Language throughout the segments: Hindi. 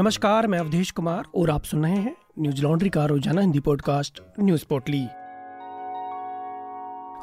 नमस्कार, मैं अवधेश कुमार और आप सुन रहे हैं न्यूज़ लॉन्ड्री का रोज़ाना हिंदी पॉडकास्ट, न्यूज़ पोर्टली।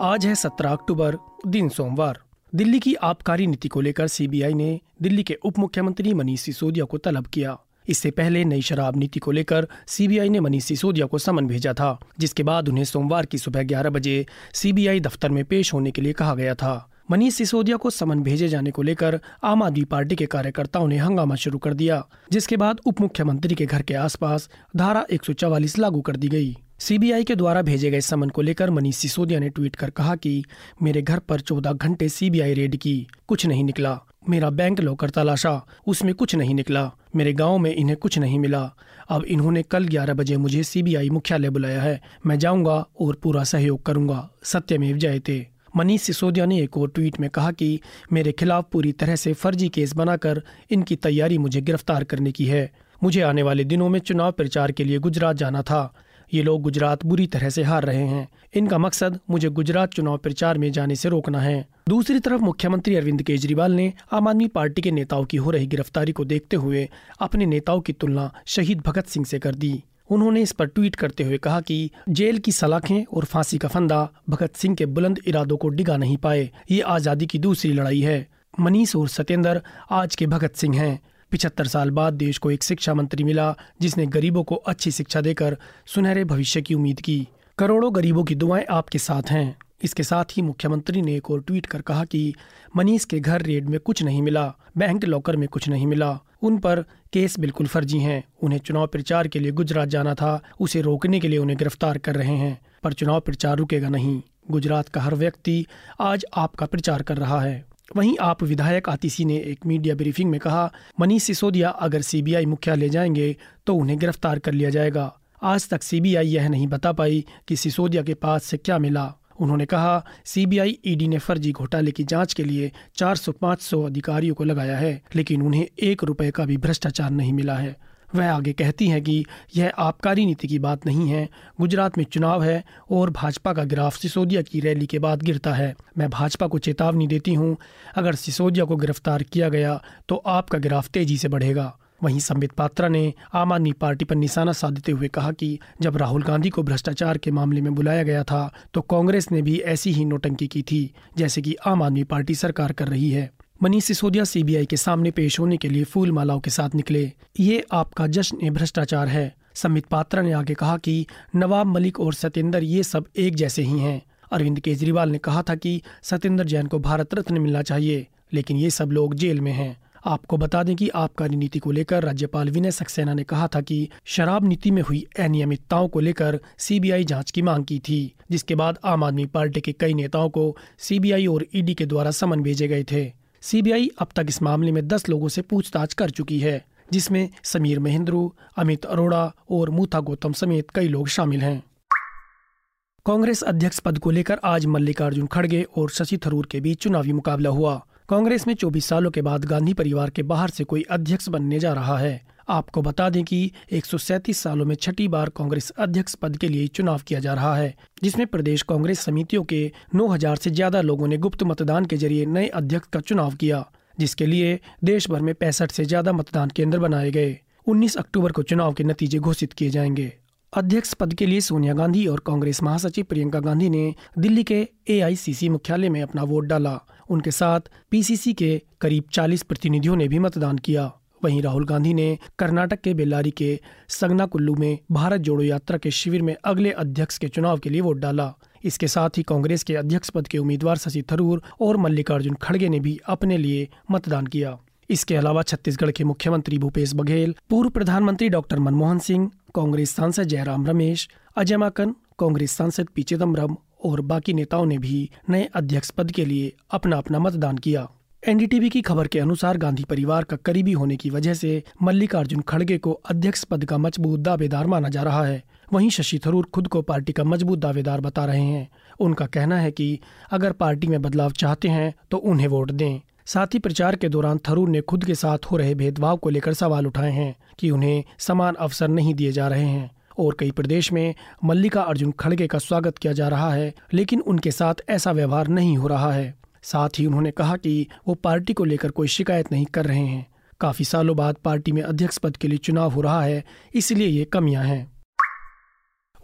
आज है 17 अक्टूबर, दिन सोमवार। दिल्ली की आबकारी नीति को लेकर सीबीआई ने दिल्ली के उप मुख्यमंत्री मनीष सिसोदिया को तलब किया। इससे पहले नई शराब नीति को लेकर सीबीआई ने मनीष सिसोदिया को समन भेजा था, जिसके बाद उन्हें सोमवार की सुबह 11 बजे सीबीआई दफ्तर में पेश होने के लिए कहा गया था। मनीष सिसोदिया को समन भेजे जाने को लेकर आम आदमी पार्टी के कार्यकर्ताओं ने हंगामा शुरू कर दिया, जिसके बाद उप मुख्यमंत्री के घर के आसपास धारा 144 लागू कर दी गई। सीबीआई के द्वारा भेजे गए समन को लेकर मनीष सिसोदिया ने ट्वीट कर कहा कि, मेरे घर पर 14 घंटे सीबीआई रेड की, कुछ नहीं निकला। मेरा बैंक लॉकर तलाशा, उसमें कुछ नहीं निकला। मेरे गाँव में इन्हें कुछ नहीं मिला। अब इन्होंने कल 11 बजे मुझे सीबीआई मुख्यालय बुलाया है। मैं जाऊँगा और पूरा सहयोग करूँगा। सत्यमेव जयते मनीष सिसोदिया ने एक और ट्वीट में कहा कि मेरे खिलाफ पूरी तरह से फर्जी केस बनाकर इनकी तैयारी मुझे गिरफ़्तार करने की है। मुझे आने वाले दिनों में चुनाव प्रचार के लिए गुजरात जाना था। ये लोग गुजरात बुरी तरह से हार रहे हैं। इनका मकसद मुझे गुजरात चुनाव प्रचार में जाने से रोकना है। दूसरी तरफ़ मुख्यमंत्री अरविंद केजरीवाल ने आम आदमी पार्टी के नेताओं की हो रही गिरफ्तारी को देखते हुए अपने नेताओं की तुलना शहीद भगत सिंह से कर दी। उन्होंने इस पर ट्वीट करते हुए कहा कि जेल की सलाखें और फांसी का फंदा भगत सिंह के बुलंद इरादों को डिगा नहीं पाए। ये आज़ादी की दूसरी लड़ाई है। मनीष और सत्येंद्र आज के भगत सिंह हैं। पिछहत्तर साल बाद देश को एक शिक्षा मंत्री मिला, जिसने गरीबों को अच्छी शिक्षा देकर सुनहरे भविष्य की उम्मीद की। करोड़ों गरीबों की दुआएँ आपके साथ हैं। इसके साथ ही मुख्यमंत्री ने एक और ट्वीट कर कहा कि मनीष के घर रेड में कुछ नहीं मिला, बैंक लॉकर में कुछ नहीं मिला। उन पर केस बिल्कुल फर्जी हैं। उन्हें चुनाव प्रचार के लिए गुजरात जाना था। उसे रोकने के लिए उन्हें गिरफ़्तार कर रहे हैं। पर चुनाव प्रचार रुकेगा नहीं। गुजरात का हर व्यक्ति आज आपका प्रचार कर रहा है। वहीं आप विधायक आतिशी ने एक मीडिया ब्रीफिंग में कहा, मनीष सिसोदिया अगर सीबीआई मुख्यालय जाएँगे तो उन्हें गिरफ़्तार कर लिया जाएगा। आज तक सीबीआई यह नहीं बता पाई कि सिसोदिया के पास से क्या मिला। उन्होंने कहा, सीबीआई ईडी ने फर्जी घोटाले की जाँच के लिए 400-500 अधिकारियों को लगाया है, लेकिन उन्हें एक रुपए का भी भ्रष्टाचार नहीं मिला है। वह आगे कहती हैं कि, यह आबकारी नीति की बात नहीं है। गुजरात में चुनाव है और भाजपा का ग्राफ सिसोदिया की रैली के बाद गिरता है। मैं भाजपा को चेतावनी देती हूँ, अगर सिसोदिया को गिरफ़्तार किया गया तो आपका ग्राफ तेज़ी से बढ़ेगा। वहीं संबित पात्रा ने आम आदमी पार्टी पर निशाना साधते हुए कहा कि जब राहुल गांधी को भ्रष्टाचार के मामले में बुलाया गया था तो कांग्रेस ने भी ऐसी ही नोटंकी की थी, जैसे कि आम आदमी पार्टी सरकार कर रही है। मनीष सिसोदिया सीबीआई के सामने पेश होने के लिए फूल मालाओं के साथ निकले। ये आपका जश्न भ्रष्टाचार है, संबित पात्रा ने आगे कहा कि नवाब मलिक और सत्येंद्र ये सब एक जैसे ही हैं। अरविंद केजरीवाल ने कहा था कि सत्येंद्र जैन को भारत रत्न मिलना चाहिए, लेकिन ये सब लोग जेल में हैं। आपको बता दें कि आबकारी नीति को लेकर राज्यपाल विनय सक्सेना ने कहा था कि शराब नीति में हुई अनियमितताओं को लेकर सीबीआई जाँच की मांग की थी, जिसके बाद आम आदमी पार्टी के कई नेताओं को सीबीआई और ईडी के द्वारा समन भेजे गए थे। सीबीआई अब तक इस मामले में दस लोगों से पूछताछ कर चुकी है, जिसमें समीर महेंद्रू, अमित अरोड़ा और मूथा गौतम समेत कई लोग शामिल हैं। कांग्रेस अध्यक्ष पद को लेकर आज मल्लिकार्जुन खड़गे और शशि थरूर के बीच चुनावी मुकाबला हुआ। कांग्रेस में 24 सालों के बाद गांधी परिवार के बाहर से कोई अध्यक्ष बनने जा रहा है। आपको बता दें कि एक सालों में छठी बार कांग्रेस अध्यक्ष पद के लिए चुनाव किया जा रहा है, जिसमें प्रदेश कांग्रेस समितियों के 9000 से ज़्यादा लोगों ने गुप्त मतदान के ज़रिए नए अध्यक्ष का चुनाव किया, जिसके लिए देश भर में पैंसठ से ज़्यादा मतदान केंद्र बनाए गए। 19 अक्टूबर को चुनाव के नतीजे घोषित किए जाएँगे। अध्यक्ष पद के लिए सोनिया गांधी और कांग्रेस महासचिव प्रियंका गांधी ने दिल्ली के ए मुख्यालय में अपना वोट डाला। उनके साथ पीसीसी के करीब 40 प्रतिनिधियों ने भी मतदान किया। वहीं राहुल गांधी ने कर्नाटक के बेल्लारी के सगना कुल्लू में भारत जोड़ो यात्रा के शिविर में अगले अध्यक्ष के चुनाव के लिए वोट डाला। इसके साथ ही कांग्रेस के अध्यक्ष पद के उम्मीदवार शशि थरूर और मल्लिकार्जुन खड़गे ने भी अपने लिए मतदान किया। इसके अलावा छत्तीसगढ़ के मुख्यमंत्री भूपेश बघेल, पूर्व प्रधानमंत्री डॉक्टर मनमोहन सिंह, कांग्रेस सांसद जयराम रमेश, अजय माकन, कांग्रेस सांसद पी चिदम्बरम और बाकी नेताओं ने भी नए अध्यक्ष पद के लिए अपना अपना मतदान किया। एनडीटीवी की खबर के अनुसार गांधी परिवार का करीबी होने की वजह से मल्लिकार्जुन खड़गे को अध्यक्ष पद का मज़बूत दावेदार माना जा रहा है। वहीं शशि थरूर खुद को पार्टी का मज़बूत दावेदार बता रहे हैं। उनका कहना है कि अगर पार्टी में बदलाव चाहते हैं तो उन्हें वोट दें। साथ ही प्रचार के दौरान थरूर ने खुद के साथ हो रहे भेदभाव को लेकर सवाल उठाए हैं कि उन्हें समान अवसर नहीं दिए जा रहे हैं। और कई प्रदेश में मल्लिका अर्जुन खड़गे का स्वागत किया जा रहा है, लेकिन उनके साथ ऐसा व्यवहार नहीं हो रहा है। साथ ही उन्होंने कहा कि वो पार्टी को लेकर कोई शिकायत नहीं कर रहे हैं। काफ़ी सालों बाद पार्टी में अध्यक्ष पद के लिए चुनाव हो रहा है, इसलिए ये कमियाँ हैं।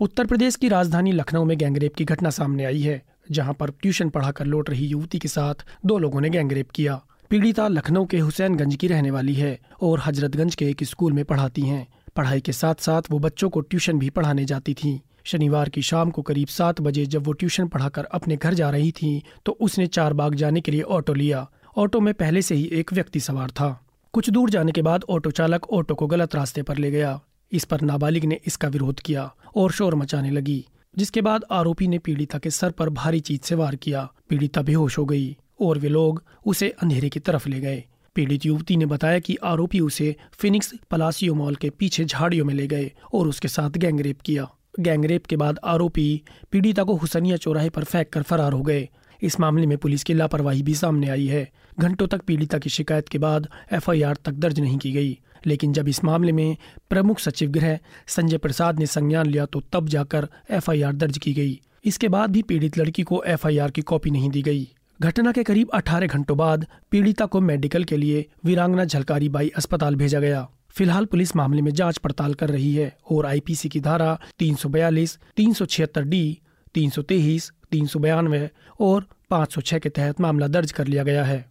उत्तर प्रदेश की राजधानी लखनऊ में गैंगरेप की घटना सामने आई है, जहाँ पर ट्यूशन पढ़ाकर लौट रही युवती के साथ दो लोगों ने गैंगरेप किया। पीड़िता लखनऊ के हुसैनगंज की रहने वाली है और हजरतगंज के एक स्कूल में पढ़ाती हैं। पढ़ाई के साथ साथ वो बच्चों को ट्यूशन भी पढ़ाने जाती थी। शनिवार की शाम को करीब सात बजे जब वो ट्यूशन पढ़ाकर अपने घर जा रही थी तो उसने चार बाग जाने के लिए ऑटो लिया। ऑटो में पहले से ही एक व्यक्ति सवार था। कुछ दूर जाने के बाद ऑटो चालक ऑटो को गलत रास्ते पर ले गया। इस पर नाबालिग ने इसका विरोध किया और शोर मचाने लगी, जिसके बाद आरोपी ने पीड़िता के सर पर भारी चीज़ से वार किया। पीड़िता बेहोश हो गई और वे लोग उसे अंधेरे की तरफ़ ले गए। पीड़ित युवती ने बताया कि आरोपी उसे फिनिक्स पलासियो मॉल के पीछे झाड़ियों में ले गए और उसके साथ गैंगरेप किया। गैंगरेप के बाद आरोपी पीड़िता को हुसनिया चौराहे पर फेंक कर फरार हो गए। इस मामले में पुलिस की लापरवाही भी सामने आई है। घंटों तक पीड़िता की शिकायत के बाद एफआईआर तक दर्ज नहीं की गई। लेकिन जब इस मामले में प्रमुख सचिव गृह संजय प्रसाद ने संज्ञान लिया तो तब जाकर एफआईआर दर्ज की गई। इसके बाद भी पीड़ित लड़की को एफआईआर की कॉपी नहीं दी गई। घटना के करीब 18 घंटों बाद पीड़िता को मेडिकल के लिए वीरांगना झलकारी बाई अस्पताल भेजा गया। फ़िलहाल पुलिस मामले में जाँच पड़ताल कर रही है और आईपीसी की धारा 342, 376 डी तीन सौ तेईस तीन सौ बयानवे और 506 के तहत मामला दर्ज कर लिया गया है।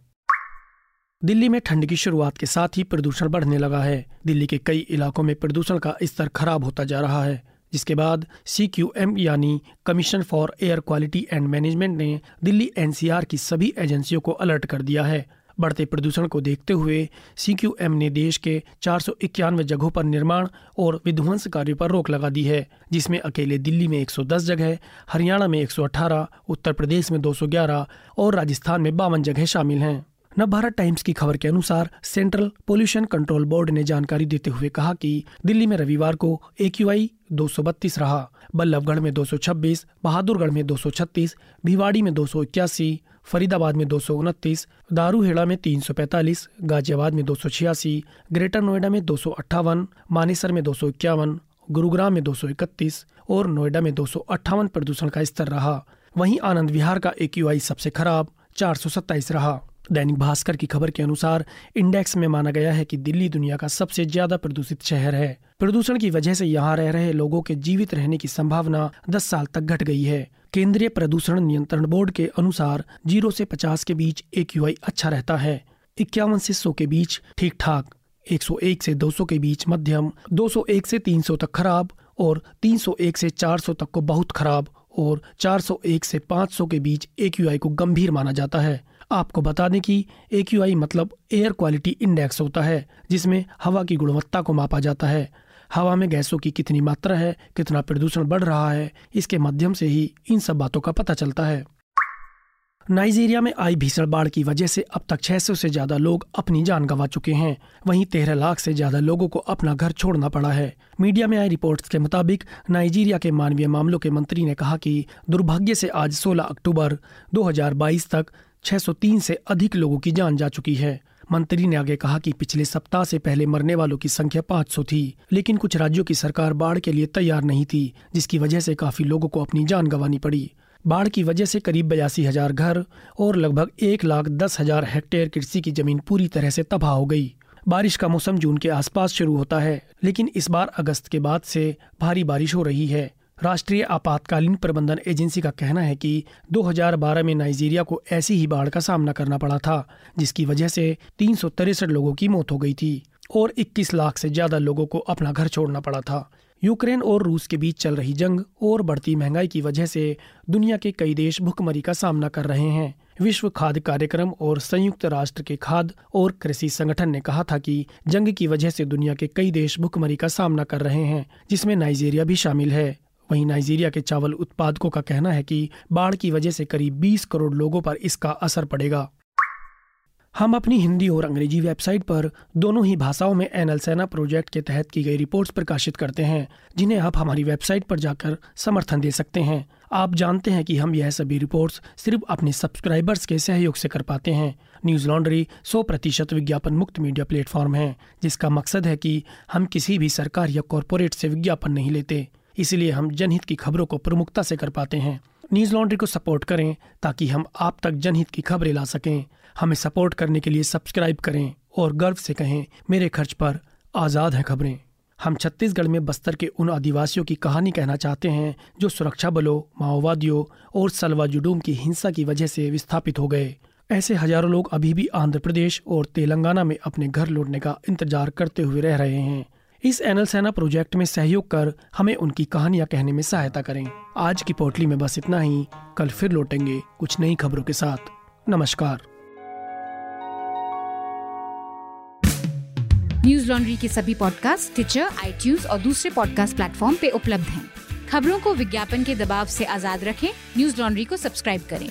दिल्ली में ठंड की शुरुआत के साथ ही प्रदूषण बढ़ने लगा है। दिल्ली के कई इलाकों में प्रदूषण का स्तर खराब होता जा रहा है। जिसके बाद सी क्यू एम यानी commission for air quality and management ने दिल्ली एनसीआर की सभी एजेंसियों को अलर्ट कर दिया है। बढ़ते प्रदूषण को देखते हुए सी क्यू एम ने देश के चार सौ इक्यानवे जगहों पर निर्माण और विध्वंस कार्यों पर रोक लगा दी है जिसमें अकेले दिल्ली में 110 जगह हरियाणा में 118, उत्तर प्रदेश में 211 और राजस्थान में बावन जगह शामिल हैं। नवभारत टाइम्स की खबर के अनुसार सेंट्रल पोल्यूशन कंट्रोल बोर्ड ने जानकारी देते हुए कहा कि दिल्ली में रविवार को ए क्यू आई दो सौ बत्तीस रहा बल्लभगढ़ में 226, बहादुरगढ़ में 236, भिवाड़ी में दो सौ इक्यासी फरीदाबाद में दो सौ उनतीस दारूहेड़ा में 345, गाजियाबाद में दो सौ छियासी ग्रेटर नोएडा में दो सौ अट्ठावन मानेसर में दो सौ इक्यावन गुरुग्राम में 231 और नोएडा में दो सौ अट्ठावन प्रदूषण का स्तर रहा वहीं आनंद विहार का ए सबसे खराब चार सौ सत्ताईस रहा दैनिक भास्कर की खबर के अनुसार इंडेक्स में माना गया है कि दिल्ली दुनिया का सबसे ज़्यादा प्रदूषित शहर है। प्रदूषण की वजह से यहाँ रह रहे लोगों के जीवित रहने की संभावना 10 साल तक घट गई है। केंद्रीय प्रदूषण नियंत्रण बोर्ड के अनुसार ज़ीरो से 50 के बीच एक अच्छा रहता है। इक्यावन से सौ के बीच ठीक ठाक 101 से 200 के बीच मध्यम 201 से 300 तक खराब और 301 से 400 तक को बहुत खराब और 401 से 500 के बीच ए को गंभीर माना जाता है। आपको बता दें कि ए मतलब एयर क्वालिटी इंडेक्स होता है, जिसमें हवा की गुणवत्ता को मापा जाता है। हवा में गैसों की कितनी मात्रा है, कितना प्रदूषण बढ़ रहा है, इसके माध्यम से ही इन सब बातों का पता चलता है। नाइजीरिया में आई भीषण बाढ़ की वजह से अब तक 600 से ज़्यादा लोग अपनी जान गंवा चुके हैं। वहीं तेरह लाख से ज़्यादा लोगों को अपना घर छोड़ना पड़ा है। मीडिया में आई रिपोर्ट्स के मुताबिक, नाइजीरिया के मानवीय मामलों के मंत्री ने कहा कि दुर्भाग्य से आज 16 अक्टूबर 2022 तक 603 से अधिक लोगों की जान जा चुकी है। मंत्री ने आगे कहा कि पिछले सप्ताह से पहले मरने वालों की संख्या 500 थी, लेकिन कुछ राज्यों की सरकार बाढ़ के लिए तैयार नहीं थी, जिसकी वजह से काफ़ी लोगों को अपनी जान गंवानी पड़ी। बाढ़ की वजह से करीब बयासी हज़ार घर और लगभग एक लाख दस हज़ार हेक्टेयर कृषि की ज़मीन पूरी तरह से तबाह हो गई। बारिश का मौसम जून के आसपास शुरू होता है, लेकिन इस बार अगस्त के बाद से भारी बारिश हो रही है। राष्ट्रीय आपातकालीन प्रबंधन एजेंसी का कहना है कि 2012 में नाइजीरिया को ऐसी ही बाढ़ का सामना करना पड़ा था, जिसकी वजह से तीन लोगों की मौत हो गई थी और 21 लाख से ज़्यादा लोगों को अपना घर छोड़ना पड़ा था। यूक्रेन और रूस के बीच चल रही जंग और बढ़ती महँगाई की वजह से दुनिया के कई देश भुखमरी का सामना कर रहे हैं। विश्व खाद्य कार्यक्रम और संयुक्त राष्ट्र के खाद्य और कृषि संगठन ने कहा था कि जंग की वजह से दुनिया के कई देश भुखमरी का सामना कर रहे हैं, जिसमें नाइजीरिया भी शामिल है। वहीं नाइजीरिया के चावल उत्पादकों का कहना है कि बाढ़ की वजह से करीब 20 करोड़ लोगों पर इसका असर पड़ेगा। हम अपनी हिंदी और अंग्रेज़ी वेबसाइट पर दोनों ही भाषाओं में एनएल सेना प्रोजेक्ट के तहत की गई रिपोर्ट्स प्रकाशित करते हैं, जिन्हें आप हमारी वेबसाइट पर जाकर समर्थन दे सकते हैं। आप जानते हैं कि हम यह सभी रिपोर्ट्स सिर्फ़ अपने सब्सक्राइबर्स के सहयोग से कर पाते हैं। न्यूज़ लॉन्ड्री सौ प्रतिशत विज्ञापन मुक्त मीडिया प्लेटफॉर्म है, जिसका मकसद है कि हम किसी भी सरकार या कॉरपोरेट से विज्ञापन नहीं लेते। इसलिए हम जनहित की खबरों को प्रमुखता से कर पाते हैं। न्यूज़ लॉन्ड्री को सपोर्ट करें, ताकि हम आप तक जनहित की खबरें ला सकें। हमें सपोर्ट करने के लिए सब्सक्राइब करें और गर्व से कहें, मेरे खर्च पर आज़ाद हैं खबरें। हम छत्तीसगढ़ में बस्तर के उन आदिवासियों की कहानी कहना चाहते हैं, जो सुरक्षा बलों, माओवादियों और सलवा जुडूम की हिंसा की वजह से विस्थापित हो गए। ऐसे हज़ारों लोग अभी भी आंध्र प्रदेश और तेलंगाना में अपने घर लौटने का इंतज़ार करते हुए रह रहे हैं। इस एनल सेना प्रोजेक्ट में सहयोग कर हमें उनकी कहानियाँ कहने में सहायता करें। आज की पोटली में बस इतना ही। कल फिर लौटेंगे कुछ नई खबरों के साथ। नमस्कार। न्यूज़ लॉन्ड्री के सभी पॉडकास्ट ट्विटर आई और दूसरे पॉडकास्ट प्लेटफॉर्म पे उपलब्ध हैं। खबरों को विज्ञापन के दबाव से आज़ाद रखें। न्यूज़ लॉन्ड्री को सब्सक्राइब करें।